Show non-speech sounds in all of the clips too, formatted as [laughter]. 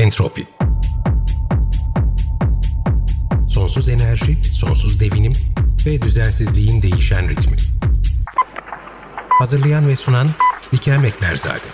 Entropi Sonsuz enerji, sonsuz devinim ve düzensizliğin değişen ritmi. Hazırlayan ve sunan Likel Mekberzade.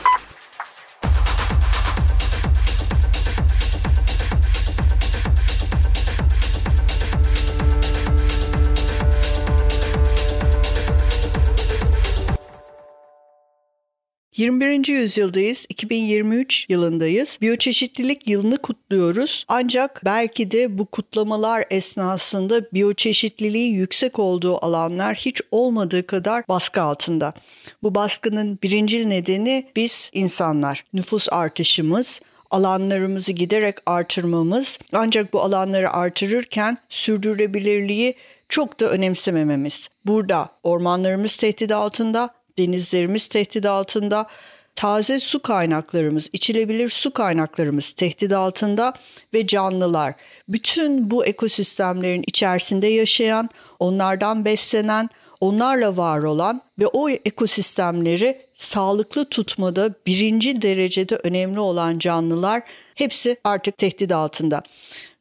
21. yüzyıldayız, 2023 yılındayız. Biyoçeşitlilik yılını kutluyoruz. Ancak belki de bu kutlamalar esnasında biyoçeşitliliği yüksek olduğu alanlar hiç olmadığı kadar baskı altında. Bu baskının birinci nedeni biz insanlar. Nüfus artışımız, alanlarımızı giderek artırmamız ancak bu alanları artırırken sürdürülebilirliği çok da önemsemememiz. Burada ormanlarımız tehdit altında, denizlerimiz tehdit altında, taze su kaynaklarımız, içilebilir su kaynaklarımız tehdit altında ve canlılar. Bütün bu ekosistemlerin içerisinde yaşayan, onlardan beslenen, onlarla var olan ve o ekosistemleri sağlıklı tutmada birinci derecede önemli olan canlılar hepsi artık tehdit altında.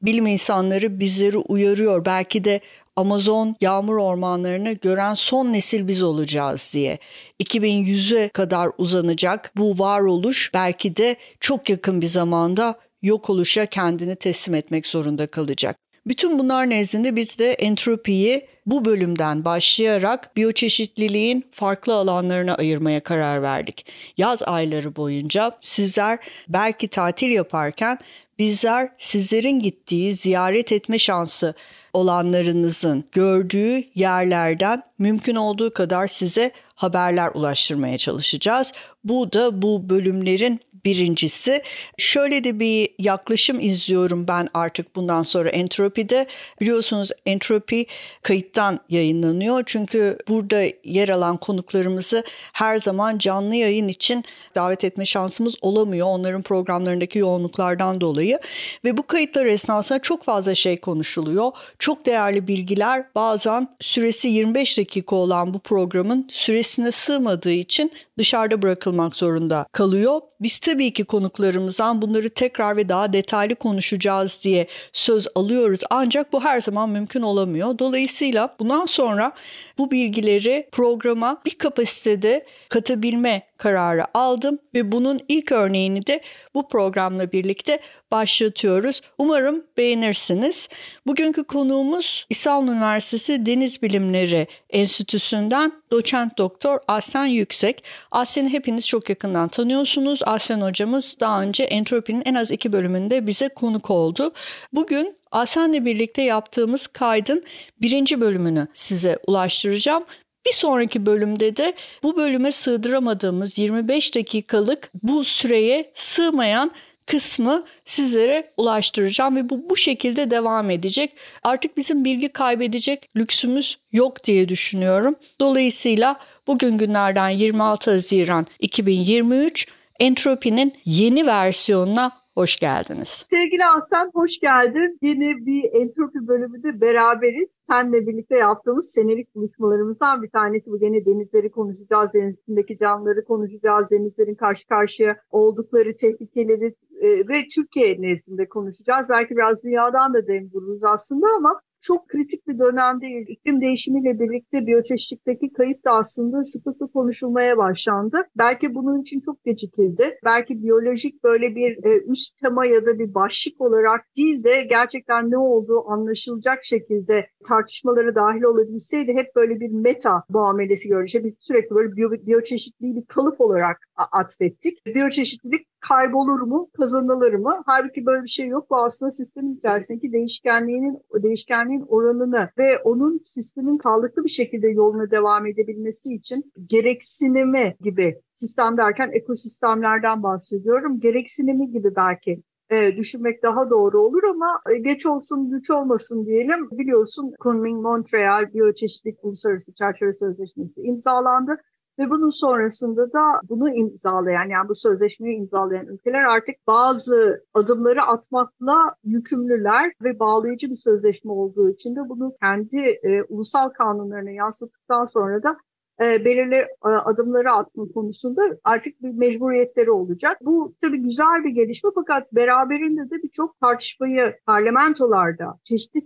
Bilim insanları bizleri uyarıyor. Belki de Amazon yağmur ormanlarını gören son nesil biz olacağız diye. 2100'e kadar uzanacak bu varoluş belki de çok yakın bir zamanda yok oluşa kendini teslim etmek zorunda kalacak. Bütün bunlar nezdinde biz de entropiyi bu bölümden başlayarak biyoçeşitliliğin farklı alanlarına ayırmaya karar verdik. Yaz ayları boyunca sizler belki tatil yaparken bizler sizlerin gittiği, ziyaret etme şansı olanlarınızın gördüğü yerlerden mümkün olduğu kadar size haberler ulaştırmaya çalışacağız. Bu da bu bölümlerin birincisi. Şöyle de bir yaklaşım izliyorum ben artık bundan sonra entropide. Biliyorsunuz entropi kayıttan yayınlanıyor. Çünkü burada yer alan konuklarımızı her zaman canlı yayın için davet etme şansımız olamıyor. Onların programlarındaki yoğunluklardan dolayı. Ve bu kayıtlar esnasında çok fazla şey konuşuluyor. Çok değerli bilgiler bazen süresi 25 dakika olan bu programın süresine sığmadığı için dışarıda bırakılmak zorunda kalıyor. Biz tabii ki konuklarımızdan bunları tekrar ve daha detaylı konuşacağız diye söz alıyoruz. Ancak bu her zaman mümkün olamıyor. Dolayısıyla bundan sonra bu bilgileri programa bir kapasitede katabilme kararı aldım ve bunun ilk örneğini de bu programla birlikte başlatıyoruz. Umarım beğenirsiniz. Bugünkü konuğumuz İstanbul Üniversitesi Deniz Bilimleri Enstitüsü'nden doçent doktor Aslen Yüksek. Aslen'i hepiniz çok yakından tanıyorsunuz. Aslen hocamız daha önce entropinin en az iki bölümünde bize konuk oldu. Bugün Aslen'le birlikte yaptığımız kaydın birinci bölümünü size ulaştıracağım. Bir sonraki bölümde de bu bölüme sığdıramadığımız 25 dakikalık bu süreye sığmayan kısmı sizlere ulaştıracağım ve bu bu şekilde devam edecek. Artık bizim bilgi kaybedecek lüksümüz yok diye düşünüyorum. Dolayısıyla bugün günlerden 26 Haziran 2023 Entropi'nin yeni versiyonuna hoş geldiniz. Sevgili Aslan hoş geldin. Yeni bir entropi bölümünde beraberiz. Senle birlikte yaptığımız senelik buluşmalarımızdan bir tanesi bu. Gene denizleri konuşacağız, denizindeki canlıları konuşacağız, denizlerin karşı karşıya oldukları tehlikeleri e, ve Türkiye nezdinde konuşacağız. Belki biraz dünyadan da dem vururuz aslında ama çok kritik bir dönemdeyiz. İklim değişimiyle birlikte biyoçeşitlikteki kayıp da aslında sıklıkla konuşulmaya başlandı. Belki bunun için çok gecikildi. Belki biyolojik böyle bir e, üst tema ya da bir başlık olarak değil de gerçekten ne olduğu anlaşılacak şekilde tartışmalara dahil olabilseydi hep böyle bir meta muamelesi görünce biz sürekli böyle biyo, biyoçeşitliği bir kalıp olarak atfettik. Biyoçeşitlilik kaybolur mu, kazanılır mı? Halbuki böyle bir şey yok. Bu aslında sistemin içerisindeki değişkenliğinin değişkenliğin oranını ve onun sistemin sağlıklı bir şekilde yoluna devam edebilmesi için gereksinimi gibi sistem derken ekosistemlerden bahsediyorum. Gereksinimi gibi belki e, düşünmek daha doğru olur ama e, geç olsun güç olmasın diyelim. Biliyorsun Kunming-Montreal Biyoçeşitlilik Uluslararası Çerçeve Sözleşmesi imzalandı. Ve bunun sonrasında da bunu imzalayan yani bu sözleşmeyi imzalayan ülkeler artık bazı adımları atmakla yükümlüler ve bağlayıcı bir sözleşme olduğu için de bunu kendi e, ulusal kanunlarına yansıttıktan sonra da e, belirli e, adımları atma konusunda artık bir mecburiyetleri olacak. Bu tabii güzel bir gelişme fakat beraberinde de birçok tartışmayı parlamentolarda çeşitli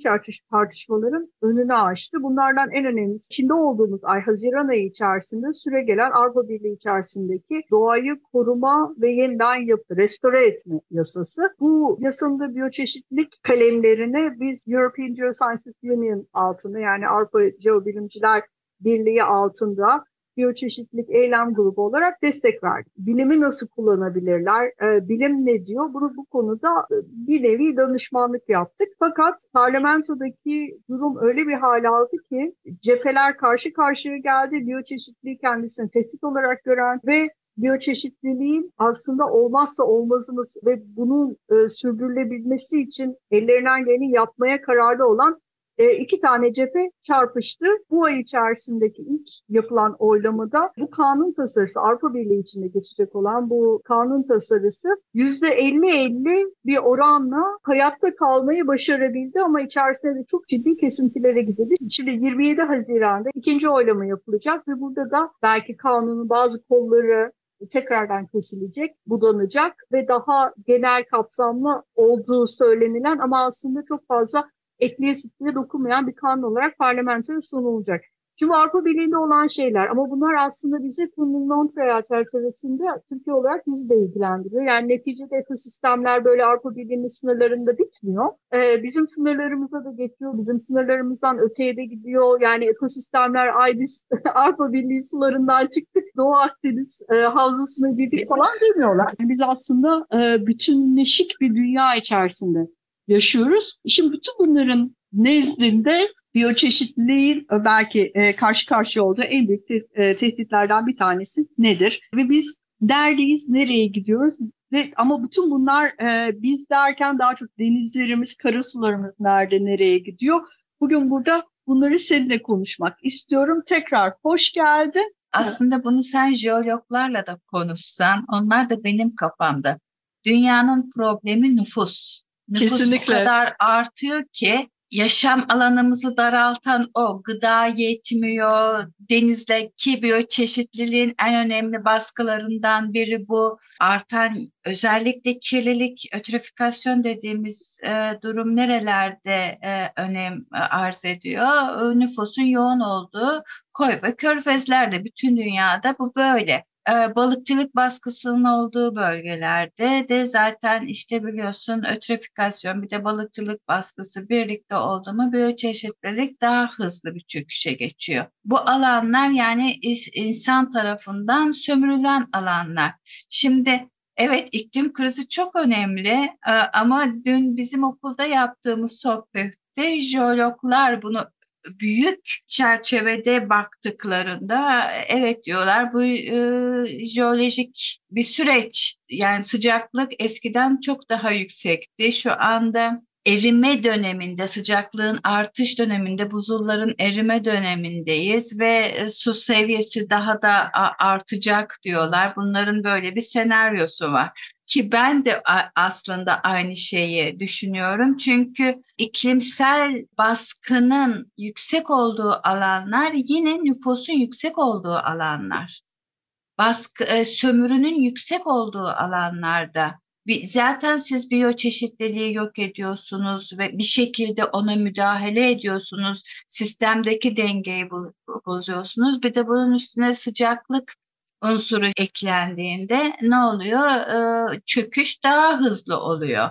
tartışmaların önünü açtı. Bunlardan en önemlisi içinde olduğumuz ay Haziran ayı içerisinde süre gelen Avrupa Birliği içerisindeki doğayı koruma ve yeniden yapı, restore etme yasası. Bu yasanın biyoçeşitlilik kalemlerini biz European Geosciences Union altında yani Avrupa Jeobilimciler Birliği altında biyoçeşitlilik eylem grubu olarak destek verdik. Bilimi nasıl kullanabilirler, e, bilim ne diyor? Bunu bu konuda e, bir nevi danışmanlık yaptık. Fakat parlamentodaki durum öyle bir hal aldı ki cepheler karşı karşıya geldi. Biyoçeşitliliği kendisini tehdit olarak gören ve biyoçeşitliliğin aslında olmazsa olmazımız ve bunun e, sürdürülebilmesi için ellerinden geleni yapmaya kararlı olan e, iki tane cephe çarpıştı. Bu ay içerisindeki ilk yapılan oylamada bu kanun tasarısı Avrupa Birliği içinde geçecek olan bu kanun tasarısı %50-50 bir oranla hayatta kalmayı başarabildi ama içerisinde de çok ciddi kesintilere gidildi. Şimdi 27 Haziran'da ikinci oylama yapılacak ve burada da belki kanunun bazı kolları tekrardan kesilecek, budanacak ve daha genel kapsamlı olduğu söylenilen ama aslında çok fazla etliye sütlüye dokunmayan bir kanun olarak parlamentoya sunulacak. Şimdi Avrupa Birliği'nde olan şeyler ama bunlar aslında bizi Montreal çerçevesinde Türkiye olarak bizi de ilgilendiriyor. Yani neticede ekosistemler böyle Avrupa Birliği'nin sınırlarında bitmiyor. Ee, bizim sınırlarımıza da geçiyor. Bizim sınırlarımızdan öteye de gidiyor. Yani ekosistemler ay biz [laughs] Avrupa Birliği sularından çıktık. Doğu Akdeniz e, havzasına girdik falan demiyorlar. Yani biz aslında e, bütünleşik bir dünya içerisinde yaşıyoruz. Şimdi bütün bunların nezdinde biyoçeşitliliğin e, belki e, karşı karşıya olduğu en büyük e, tehditlerden bir tanesi nedir? Ve biz neredeyiz, nereye gidiyoruz? Ve, ama bütün bunlar biz derken daha çok denizlerimiz, karasularımız nerede, nereye gidiyor? Bugün burada bunları seninle konuşmak istiyorum. Tekrar hoş geldin. Aslında bunu sen jeologlarla da konuşsan, onlar da benim kafamda. Dünyanın problemi nüfus. Nüfus Kesinlikle. o kadar artıyor ki yaşam alanımızı daraltan o gıda yetmiyor, denizdeki biyoçeşitliliğin en önemli baskılarından biri bu. Artan özellikle kirlilik, ötrifikasyon dediğimiz e, durum nerelerde e, önem arz ediyor? E, nüfusun yoğun olduğu koy ve körfezlerde bütün dünyada bu böyle. Ee, balıkçılık baskısının olduğu bölgelerde de zaten işte biliyorsun ötrifikasyon bir de balıkçılık baskısı birlikte oldu mu biyoçeşitlilik daha hızlı bir çöküşe geçiyor. Bu alanlar yani insan tarafından sömürülen alanlar. Şimdi Evet iklim krizi çok önemli e, ama dün bizim okulda yaptığımız sohbette jeologlar bunu büyük çerçevede baktıklarında evet diyorlar bu e, jeolojik bir süreç. Yani sıcaklık eskiden çok daha yüksekti. Şu anda erime döneminde, sıcaklığın artış döneminde, buzulların erime dönemindeyiz ve su seviyesi daha da artacak diyorlar. Bunların böyle bir senaryosu var. Ki ben de aslında aynı şeyi düşünüyorum. Çünkü iklimsel baskının yüksek olduğu alanlar yine nüfusun yüksek olduğu alanlar. Baskı, e, sömürünün yüksek olduğu alanlarda zaten siz biyoçeşitliliği yok ediyorsunuz ve bir şekilde ona müdahale ediyorsunuz. Sistemdeki dengeyi bozuyorsunuz. Bir de bunun üstüne sıcaklık unsuru eklendiğinde ne oluyor? Ee, çöküş daha hızlı oluyor.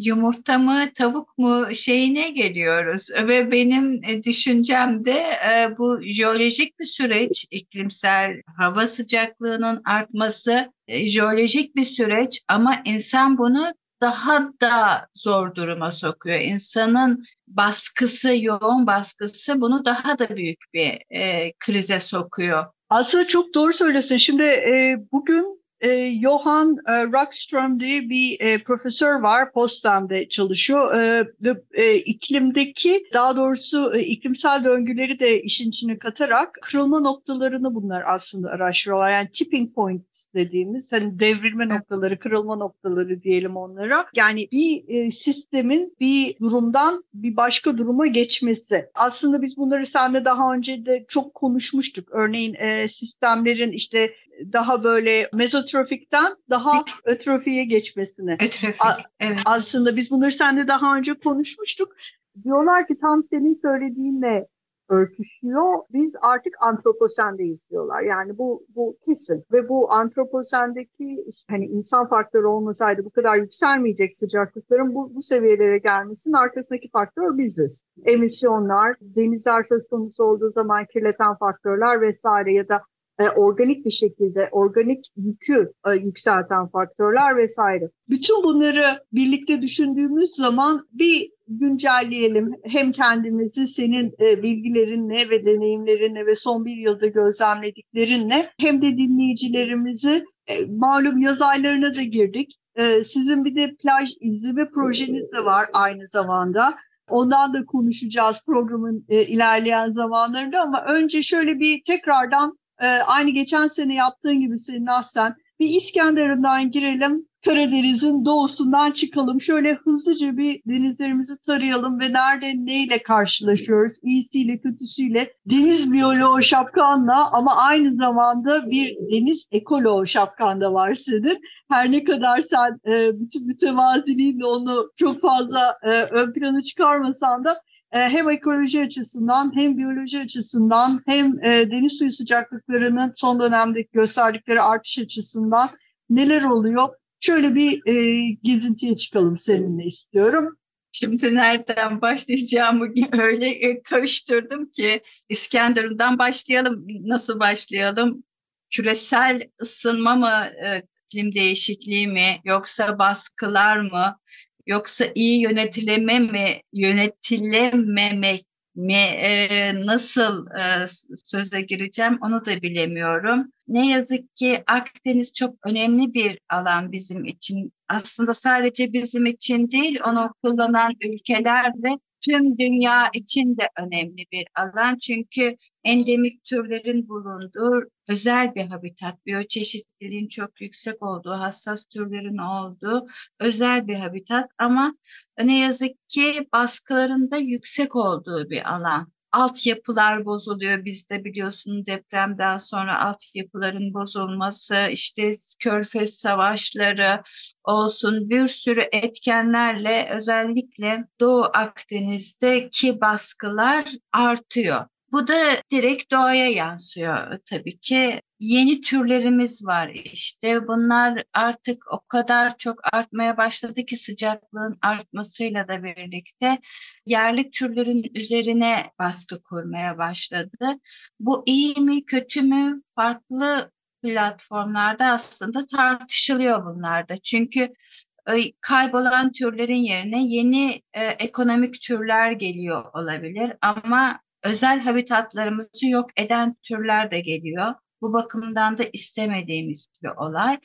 Yumurta mı, tavuk mu şeyine geliyoruz ve benim e, düşüncemde e, bu jeolojik bir süreç, iklimsel hava sıcaklığının artması e, jeolojik bir süreç ama insan bunu daha da zor duruma sokuyor. İnsanın baskısı, yoğun baskısı bunu daha da büyük bir e, krize sokuyor. Aslında çok doğru söylüyorsun. Şimdi e, bugün e, Johan e, Rockström diye bir e, profesör var. Potsdam'da çalışıyor. E, e, iklimdeki daha doğrusu e, iklimsel döngüleri de işin içine katarak kırılma noktalarını bunlar aslında araştırıyorlar. Yani tipping point dediğimiz hani devrilme noktaları, kırılma noktaları diyelim onlara. Yani bir e, sistemin bir durumdan bir başka duruma geçmesi. Aslında biz bunları seninle daha önce de çok konuşmuştuk. Örneğin e, sistemlerin işte daha böyle mezotrofikten daha ötrofiye geçmesine. Ötrofik, evet. Aslında biz bunları seninle daha önce konuşmuştuk. Diyorlar ki tam senin söylediğinle örtüşüyor. Biz artık antroposendeyiz diyorlar. Yani bu bu kesin ve bu antroposendeki işte hani insan faktörü olmasaydı bu kadar yükselmeyecek sıcaklıkların bu, bu seviyelere gelmesinin arkasındaki faktör biziz. Emisyonlar, denizler söz konusu olduğu zaman kirleten faktörler vesaire ya da e, organik bir şekilde organik yükü e, yükselten faktörler vesaire. Bütün bunları birlikte düşündüğümüz zaman bir güncelleyelim hem kendimizi senin e, bilgilerinle ve deneyimlerinle ve son bir yılda gözlemlediklerinle hem de dinleyicilerimizi e, malum yaz aylarına da girdik. E, sizin bir de plaj izleme projeniz de var aynı zamanda. Ondan da konuşacağız programın ilerleyen zamanlarında ama önce şöyle bir tekrardan e, aynı geçen sene yaptığın gibi senin aslen bir İskenderun'dan girelim. Karadeniz'in doğusundan çıkalım. Şöyle hızlıca bir denizlerimizi tarayalım ve nerede neyle karşılaşıyoruz? İyisiyle kötüsüyle deniz biyoloğu şapkanla ama aynı zamanda bir deniz ekoloğu şapkan da var senin. Her ne kadar sen e, bütün mütevaziliğinle onu çok fazla e, ön plana çıkarmasan da hem ekoloji açısından hem biyoloji açısından hem e, deniz suyu sıcaklıklarının son dönemde gösterdikleri artış açısından neler oluyor? Şöyle bir e, gezintiye çıkalım seninle istiyorum. Şimdi nereden başlayacağımı [laughs] öyle karıştırdım ki İskenderun'dan başlayalım. Nasıl başlayalım? Küresel ısınma mı, iklim değişikliği mi, yoksa baskılar mı, yoksa iyi yönetileme mi, yönetilememek mi, e, nasıl e, söze gireceğim onu da bilemiyorum. Ne yazık ki Akdeniz çok önemli bir alan bizim için. Aslında sadece bizim için değil, onu kullanan ülkeler ve tüm dünya için de önemli bir alan. Çünkü endemik türlerin bulunduğu özel bir habitat, biyoçeşitliliğin çok yüksek olduğu, hassas türlerin olduğu özel bir habitat. Ama ne yazık ki baskılarında yüksek olduğu bir alan altyapılar bozuluyor. Bizde biliyorsun depremden sonra altyapıların bozulması, işte körfez savaşları olsun bir sürü etkenlerle özellikle Doğu Akdeniz'deki baskılar artıyor. Bu da direkt doğaya yansıyor tabii ki. Yeni türlerimiz var işte. Bunlar artık o kadar çok artmaya başladı ki sıcaklığın artmasıyla da birlikte yerli türlerin üzerine baskı kurmaya başladı. Bu iyi mi kötü mü farklı platformlarda aslında tartışılıyor bunlarda. Çünkü kaybolan türlerin yerine yeni e, ekonomik türler geliyor olabilir ama özel habitatlarımızı yok eden türler de geliyor. Bu bakımdan da istemediğimiz bir olay.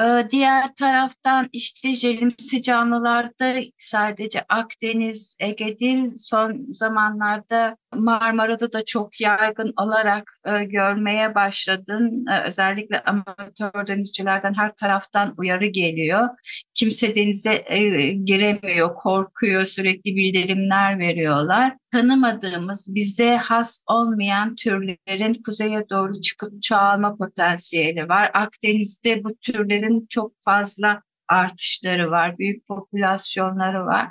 Ee, diğer taraftan işte jelimsi canlılarda sadece Akdeniz, Ege değil son zamanlarda Marmara'da da çok yaygın olarak e, görmeye başladın. E, özellikle amatör denizcilerden her taraftan uyarı geliyor. Kimse denize e, giremiyor, korkuyor, sürekli bildirimler veriyorlar. Tanımadığımız, bize has olmayan türlerin kuzeye doğru çıkıp çoğalma potansiyeli var. Akdeniz'de bu türlerin çok fazla artışları var, büyük popülasyonları var.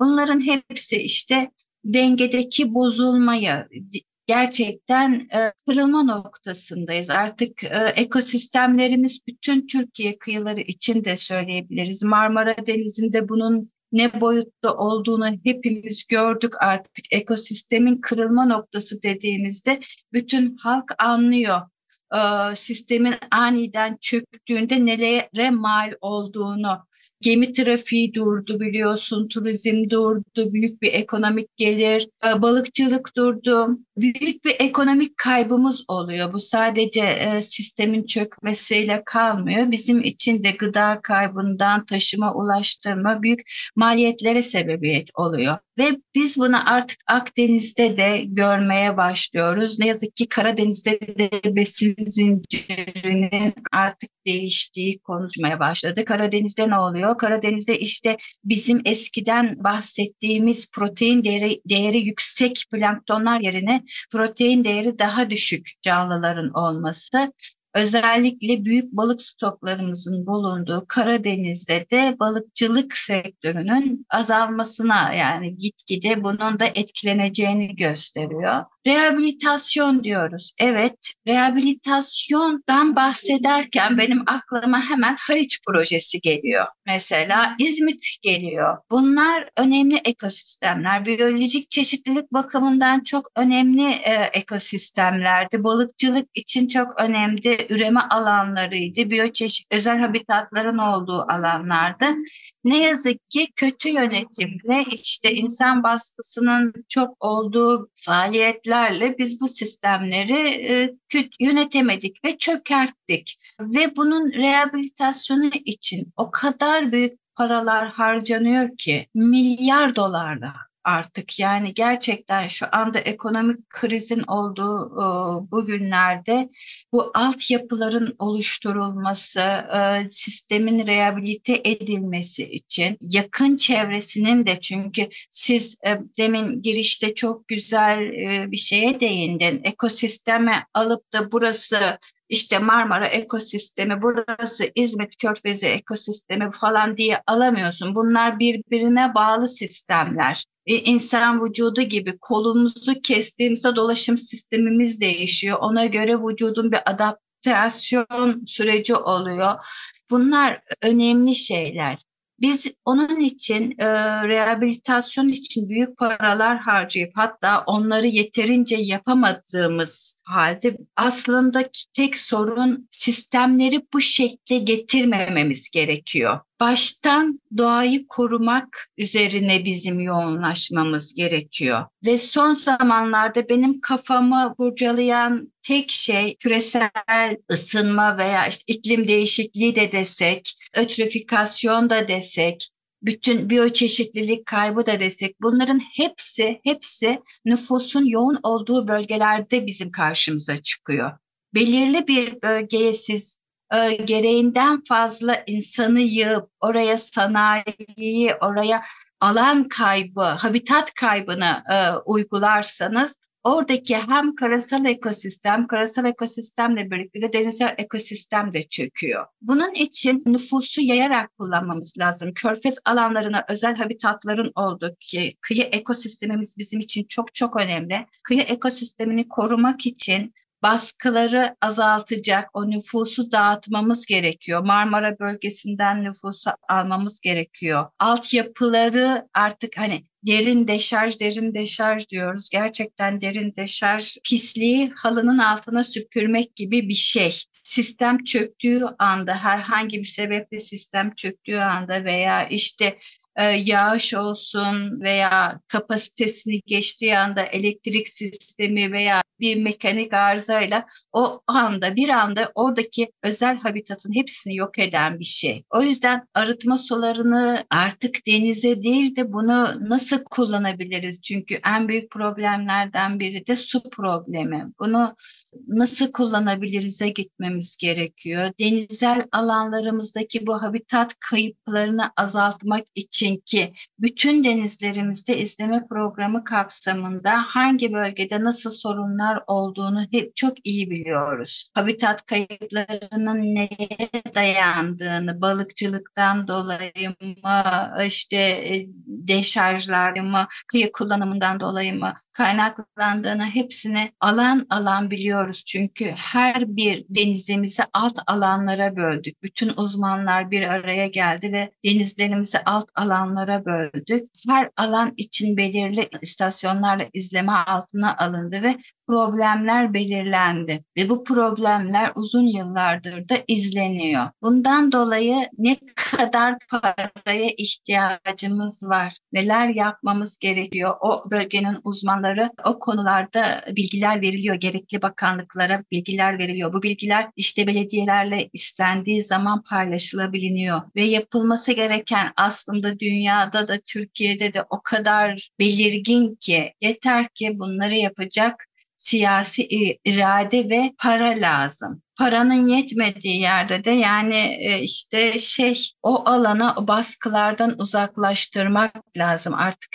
Bunların hepsi işte dengedeki bozulmayı gerçekten e, kırılma noktasındayız. Artık e, ekosistemlerimiz bütün Türkiye kıyıları için de söyleyebiliriz. Marmara Denizi'nde bunun ne boyutta olduğunu hepimiz gördük artık. Ekosistemin kırılma noktası dediğimizde bütün halk anlıyor. E, sistemin aniden çöktüğünde nelere mal olduğunu Gemi trafiği durdu biliyorsun, turizm durdu, büyük bir ekonomik gelir, e, balıkçılık durdu. Büyük bir ekonomik kaybımız oluyor. Bu sadece e, sistemin çökmesiyle kalmıyor. Bizim için de gıda kaybından taşıma, ulaştırma büyük maliyetlere sebebiyet oluyor. Ve biz bunu artık Akdeniz'de de görmeye başlıyoruz. Ne yazık ki Karadeniz'de de besin zincirinin artık değiştiği konuşmaya başladı. Karadeniz'de ne oluyor? Karadeniz'de işte bizim eskiden bahsettiğimiz protein değeri, değeri yüksek planktonlar yerine protein değeri daha düşük canlıların olması özellikle büyük balık stoklarımızın bulunduğu Karadeniz'de de balıkçılık sektörünün azalmasına yani gitgide bunun da etkileneceğini gösteriyor. Rehabilitasyon diyoruz. Evet, rehabilitasyondan bahsederken benim aklıma hemen Haliç projesi geliyor. Mesela İzmit geliyor. Bunlar önemli ekosistemler. Biyolojik çeşitlilik bakımından çok önemli e, ekosistemlerdi. Balıkçılık için çok önemli üreme alanlarıydı. Biyoçeşit özel habitatların olduğu alanlardı. Ne yazık ki kötü yönetimle işte insan baskısının çok olduğu faaliyetlerle biz bu sistemleri e, yönetemedik ve çökerttik. Ve bunun rehabilitasyonu için o kadar büyük paralar harcanıyor ki milyar dolarlar artık yani gerçekten şu anda ekonomik krizin olduğu e, bu günlerde bu altyapıların oluşturulması, e, sistemin rehabilite edilmesi için yakın çevresinin de çünkü siz e, demin girişte çok güzel bir şeye değindin. Ekosisteme alıp da burası işte Marmara ekosistemi, burası İzmit Körfezi ekosistemi falan diye alamıyorsun. Bunlar birbirine bağlı sistemler. E, insan vücudu gibi kolumuzu kestiğimizde dolaşım sistemimiz değişiyor. Ona göre vücudun bir adaptasyon süreci oluyor. Bunlar önemli şeyler. Biz onun için e, rehabilitasyon için büyük paralar harcayıp hatta onları yeterince yapamadığımız halde aslında tek sorun sistemleri bu şekle getirmememiz gerekiyor baştan doğayı korumak üzerine bizim yoğunlaşmamız gerekiyor. Ve son zamanlarda benim kafamı kurcalayan tek şey küresel ısınma veya işte iklim değişikliği de desek, ötrifikasyon da desek, bütün biyoçeşitlilik kaybı da desek bunların hepsi hepsi nüfusun yoğun olduğu bölgelerde bizim karşımıza çıkıyor. Belirli bir bölgeye siz e, gereğinden fazla insanı yığıp oraya sanayiyi, oraya alan kaybı, habitat kaybını e, uygularsanız oradaki hem karasal ekosistem, karasal ekosistemle birlikte de denizsel ekosistem de çöküyor. Bunun için nüfusu yayarak kullanmamız lazım. Körfez alanlarına özel habitatların olduğu ki kıyı ekosistemimiz bizim için çok çok önemli. Kıyı ekosistemini korumak için baskıları azaltacak o nüfusu dağıtmamız gerekiyor. Marmara bölgesinden nüfusu almamız gerekiyor. Altyapıları artık hani derin deşarj, derin deşarj diyoruz. Gerçekten derin deşarj pisliği halının altına süpürmek gibi bir şey. Sistem çöktüğü anda herhangi bir sebeple sistem çöktüğü anda veya işte e, yağış olsun veya kapasitesini geçtiği anda elektrik sistemi veya bir mekanik arızayla o anda bir anda oradaki özel habitatın hepsini yok eden bir şey. O yüzden arıtma sularını artık denize değil de bunu nasıl kullanabiliriz? Çünkü en büyük problemlerden biri de su problemi. Bunu nasıl kullanabiliriz'e gitmemiz gerekiyor. Denizel alanlarımızdaki bu habitat kayıplarını azaltmak için ki bütün denizlerimizde izleme programı kapsamında hangi bölgede nasıl sorunlar olduğunu hep çok iyi biliyoruz. Habitat kayıplarının neye dayandığını, balıkçılıktan dolayı mı, işte e, deşarjlar mı, kıyı kullanımından dolayı mı kaynaklandığını hepsini alan alan biliyoruz çünkü her bir denizimizi alt alanlara böldük. Bütün uzmanlar bir araya geldi ve denizlerimizi alt alanlara böldük. Her alan için belirli istasyonlarla izleme altına alındı ve problemler belirlendi ve bu problemler uzun yıllardır da izleniyor. Bundan dolayı ne kadar paraya ihtiyacımız var, neler yapmamız gerekiyor, o bölgenin uzmanları o konularda bilgiler veriliyor, gerekli bakanlıklara bilgiler veriliyor. Bu bilgiler işte belediyelerle istendiği zaman paylaşılabiliyor ve yapılması gereken aslında dünyada da Türkiye'de de o kadar belirgin ki yeter ki bunları yapacak siyasi irade ve para lazım paranın yetmediği yerde de yani e, işte şey o alana baskılardan uzaklaştırmak lazım. Artık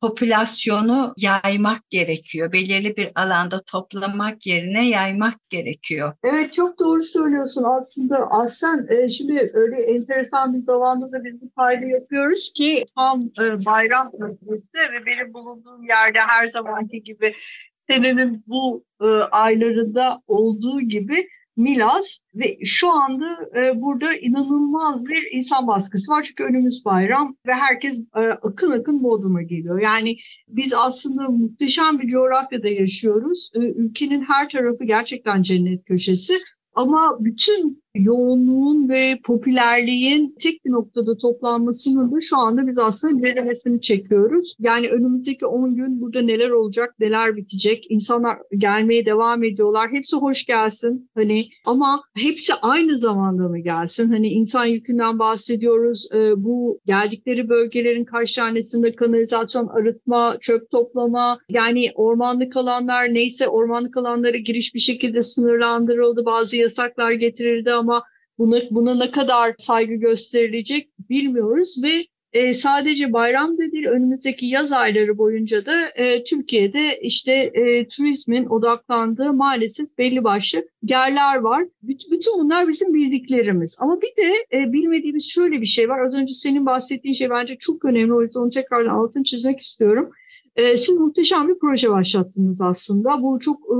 popülasyonu yaymak gerekiyor. Belirli bir alanda toplamak yerine yaymak gerekiyor. Evet çok doğru söylüyorsun aslında. Aslen e, şimdi öyle enteresan bir zamanda da biz bu kaydı yapıyoruz ki tam e, bayram öncesi ve benim bulunduğum yerde her zamanki gibi senenin bu e, aylarında olduğu gibi Milas ve şu anda e, burada inanılmaz bir insan baskısı var. Çünkü önümüz bayram ve herkes e, akın akın Bodrum'a geliyor. Yani biz aslında muhteşem bir coğrafyada yaşıyoruz. E, ülkenin her tarafı gerçekten cennet köşesi. Ama bütün yoğunluğun ve popülerliğin tek bir noktada toplanmasının da şu anda biz aslında denemesini çekiyoruz. Yani önümüzdeki 10 gün burada neler olacak, neler bitecek. İnsanlar gelmeye devam ediyorlar. Hepsi hoş gelsin. Hani ama hepsi aynı zamanda mı gelsin? Hani insan yükünden bahsediyoruz. Ee, bu geldikleri bölgelerin kaç tanesinde kanalizasyon, arıtma, çöp toplama, yani ormanlık alanlar neyse ormanlık alanlara giriş bir şekilde sınırlandırıldı. Bazı yasaklar getirildi ama buna, buna ne kadar saygı gösterilecek bilmiyoruz ve e, sadece bayram da değil önümüzdeki yaz ayları boyunca da e, Türkiye'de işte e, turizmin odaklandığı maalesef belli başlı yerler var. Bütün, bütün bunlar bizim bildiklerimiz. Ama bir de e, bilmediğimiz şöyle bir şey var. Az önce senin bahsettiğin şey bence çok önemli. O yüzden onu tekrardan altını çizmek istiyorum. Ee, siz muhteşem bir proje başlattınız aslında. Bu çok e,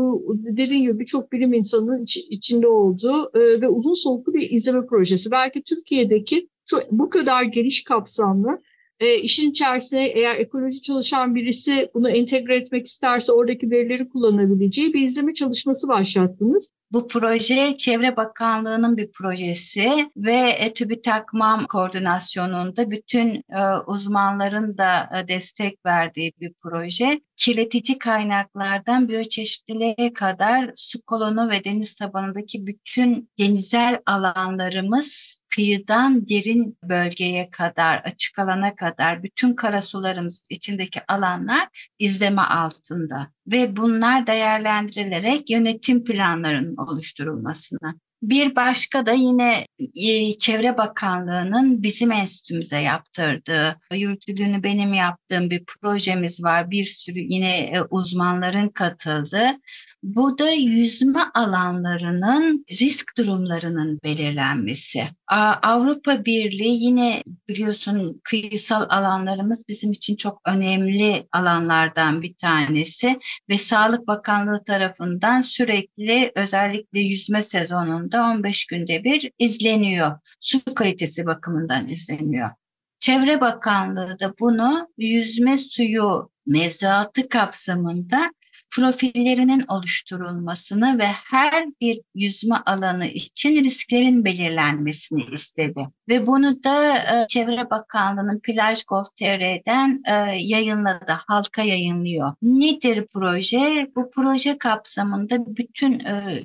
dediğim gibi birçok bilim insanının içinde olduğu e, ve uzun soluklu bir izleme projesi. Belki Türkiye'deki bu kadar geniş kapsamlı e, işin içerisine eğer ekoloji çalışan birisi bunu entegre etmek isterse oradaki verileri kullanabileceği bir izleme çalışması başlattınız. Bu proje Çevre Bakanlığı'nın bir projesi ve TÜBİTAK-MAM koordinasyonunda bütün e, uzmanların da e, destek verdiği bir proje. Kirletici kaynaklardan biyoçeşitliliğe kadar su kolonu ve deniz tabanındaki bütün denizel alanlarımız kıyıdan derin bölgeye kadar, açık alana kadar bütün karasularımız içindeki alanlar izleme altında ve bunlar değerlendirilerek yönetim planlarının oluşturulmasına. Bir başka da yine e, Çevre Bakanlığı'nın bizim enstitümüze yaptırdığı, yürütülüğünü benim yaptığım bir projemiz var. Bir sürü yine e, uzmanların katıldığı bu da yüzme alanlarının risk durumlarının belirlenmesi. Avrupa Birliği yine biliyorsun kıyısal alanlarımız bizim için çok önemli alanlardan bir tanesi ve Sağlık Bakanlığı tarafından sürekli özellikle yüzme sezonunda 15 günde bir izleniyor. Su kalitesi bakımından izleniyor. Çevre Bakanlığı da bunu yüzme suyu mevzuatı kapsamında profillerinin oluşturulmasını ve her bir yüzme alanı için risklerin belirlenmesini istedi. Ve bunu da e, Çevre Bakanlığı'nın Plaj.gov.tr'den e, yayınladı, halka yayınlıyor. Nedir proje? Bu proje kapsamında bütün e,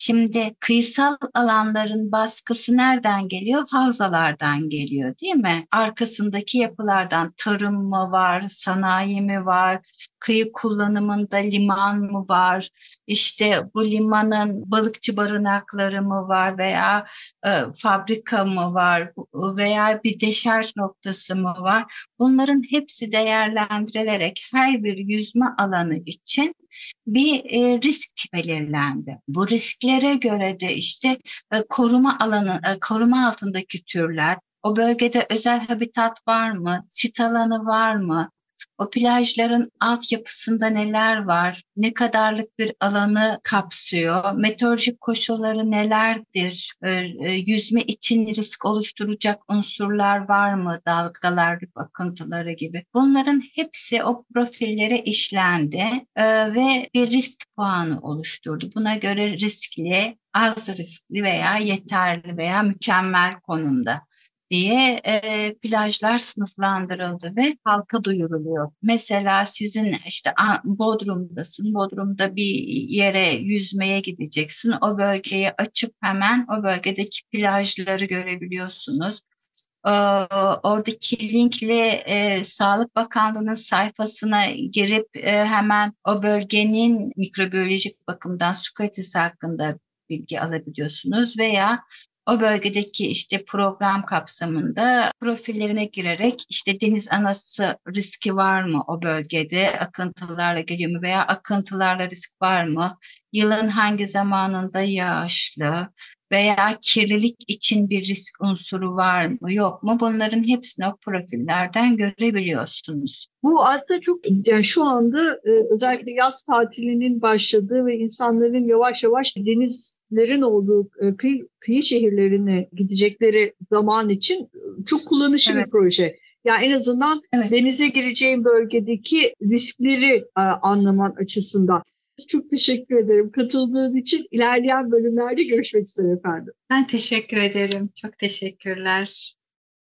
Şimdi kıyısal alanların baskısı nereden geliyor? Havzalardan geliyor değil mi? Arkasındaki yapılardan tarım mı var, sanayi mi var, kıyı kullanımında liman mı var, işte bu limanın balıkçı barınakları mı var veya e, fabrika mı var veya bir deşarj noktası mı var? Bunların hepsi değerlendirilerek her bir yüzme alanı için bir e, risk belirlendi. Bu risklere göre de işte e, koruma alanı, e, koruma altındaki türler, o bölgede özel habitat var mı, sit alanı var mı, O plajların altyapısında neler var? Ne kadarlık bir alanı kapsıyor? Meteorolojik koşulları nelerdir? E, e, yüzme için risk oluşturacak unsurlar var mı? Dalgalar, akıntıları gibi. Bunların hepsi o profillere işlendi e, ve bir risk puanı oluşturdu. Buna göre riskli, az riskli veya yeterli veya mükemmel konumda diye e, plajlar sınıflandırıldı ve halka duyuruluyor. Mesela sizin işte Bodrum'dasın, Bodrum'da bir yere yüzmeye gideceksin. O bölgeyi açıp hemen o bölgedeki plajları görebiliyorsunuz. Oradaki linkle e, Sağlık Bakanlığı'nın sayfasına girip e, hemen o bölgenin mikrobiyolojik bakımdan su kalitesi hakkında bilgi alabiliyorsunuz veya o bölgedeki işte program kapsamında profillerine girerek işte deniz anası riski var mı o bölgede akıntılarla geliyor mu veya akıntılarla risk var mı? Yılın hangi zamanında yağışlı veya kirlilik için bir risk unsuru var mı yok mu? Bunların hepsini o profillerden görebiliyorsunuz. Bu aslında çok yani şu anda e, özellikle yaz tatilinin başladığı ve insanların yavaş yavaş denizlerin olduğu e, kıyı, kıyı şehirlerine gidecekleri zaman için çok kullanışlı evet. bir proje. Yani en azından evet. denize gireceğin bölgedeki riskleri e, anlaman açısından. Çok teşekkür ederim katıldığınız için. ilerleyen bölümlerde görüşmek üzere efendim. Ben teşekkür ederim. Çok teşekkürler.